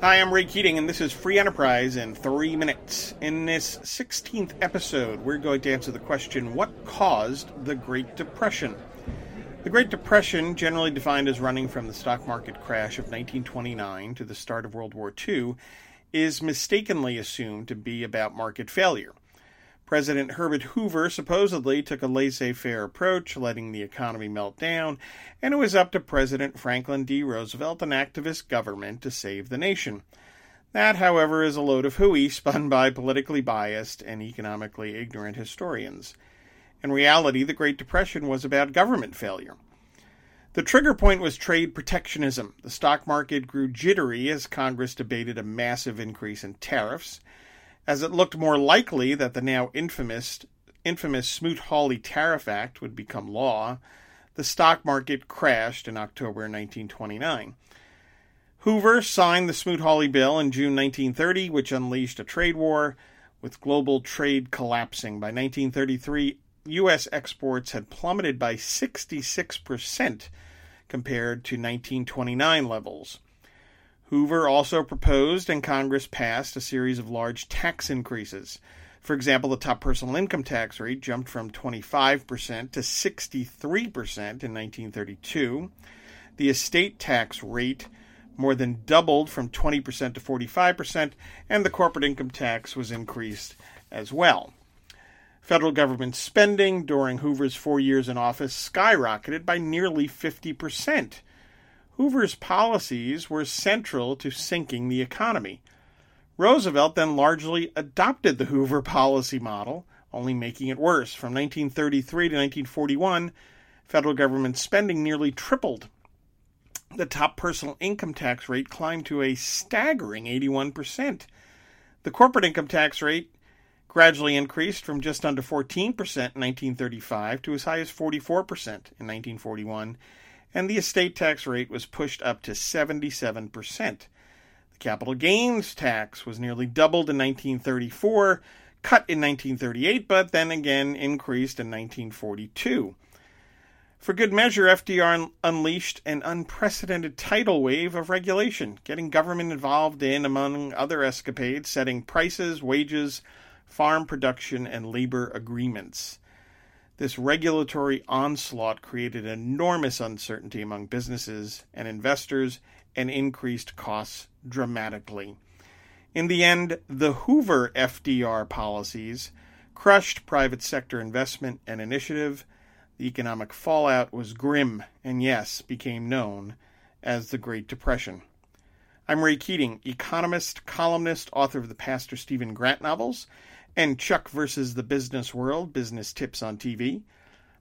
Hi, I'm Ray Keating, and this is Free Enterprise in three minutes. In this 16th episode, we're going to answer the question what caused the Great Depression? The Great Depression, generally defined as running from the stock market crash of 1929 to the start of World War II, is mistakenly assumed to be about market failure. President Herbert Hoover supposedly took a laissez faire approach, letting the economy melt down, and it was up to President Franklin D. Roosevelt and activist government to save the nation. That, however, is a load of hooey spun by politically biased and economically ignorant historians. In reality, the Great Depression was about government failure. The trigger point was trade protectionism. The stock market grew jittery as Congress debated a massive increase in tariffs as it looked more likely that the now infamous infamous Smoot-Hawley Tariff Act would become law, the stock market crashed in October 1929. Hoover signed the Smoot-Hawley Bill in June 1930, which unleashed a trade war, with global trade collapsing. By 1933, U.S. exports had plummeted by 66% compared to 1929 levels. Hoover also proposed and Congress passed a series of large tax increases. For example, the top personal income tax rate jumped from 25% to 63% in 1932. The estate tax rate more than doubled from 20% to 45%, and the corporate income tax was increased as well. Federal government spending during Hoover's four years in office skyrocketed by nearly 50%. Hoover's policies were central to sinking the economy. Roosevelt then largely adopted the Hoover policy model, only making it worse. From 1933 to 1941, federal government spending nearly tripled. The top personal income tax rate climbed to a staggering 81%. The corporate income tax rate gradually increased from just under 14% in 1935 to as high as 44% in 1941 and the estate tax rate was pushed up to 77%. The capital gains tax was nearly doubled in 1934, cut in 1938, but then again increased in 1942. For good measure, FDR unleashed an unprecedented tidal wave of regulation, getting government involved in, among other escapades, setting prices, wages, farm production, and labor agreements. This regulatory onslaught created enormous uncertainty among businesses and investors and increased costs dramatically. In the end, the Hoover FDR policies crushed private sector investment and initiative. The economic fallout was grim and, yes, became known as the Great Depression. I'm Ray Keating, economist, columnist, author of the Pastor Stephen Grant novels and Chuck versus the Business World Business Tips on TV.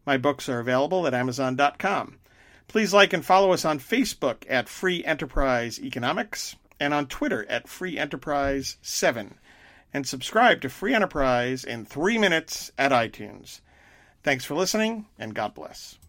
My books are available at Amazon.com. Please like and follow us on Facebook at Free Enterprise Economics and on Twitter at Free Enterprise 7. And subscribe to Free Enterprise in three minutes at iTunes. Thanks for listening, and God bless.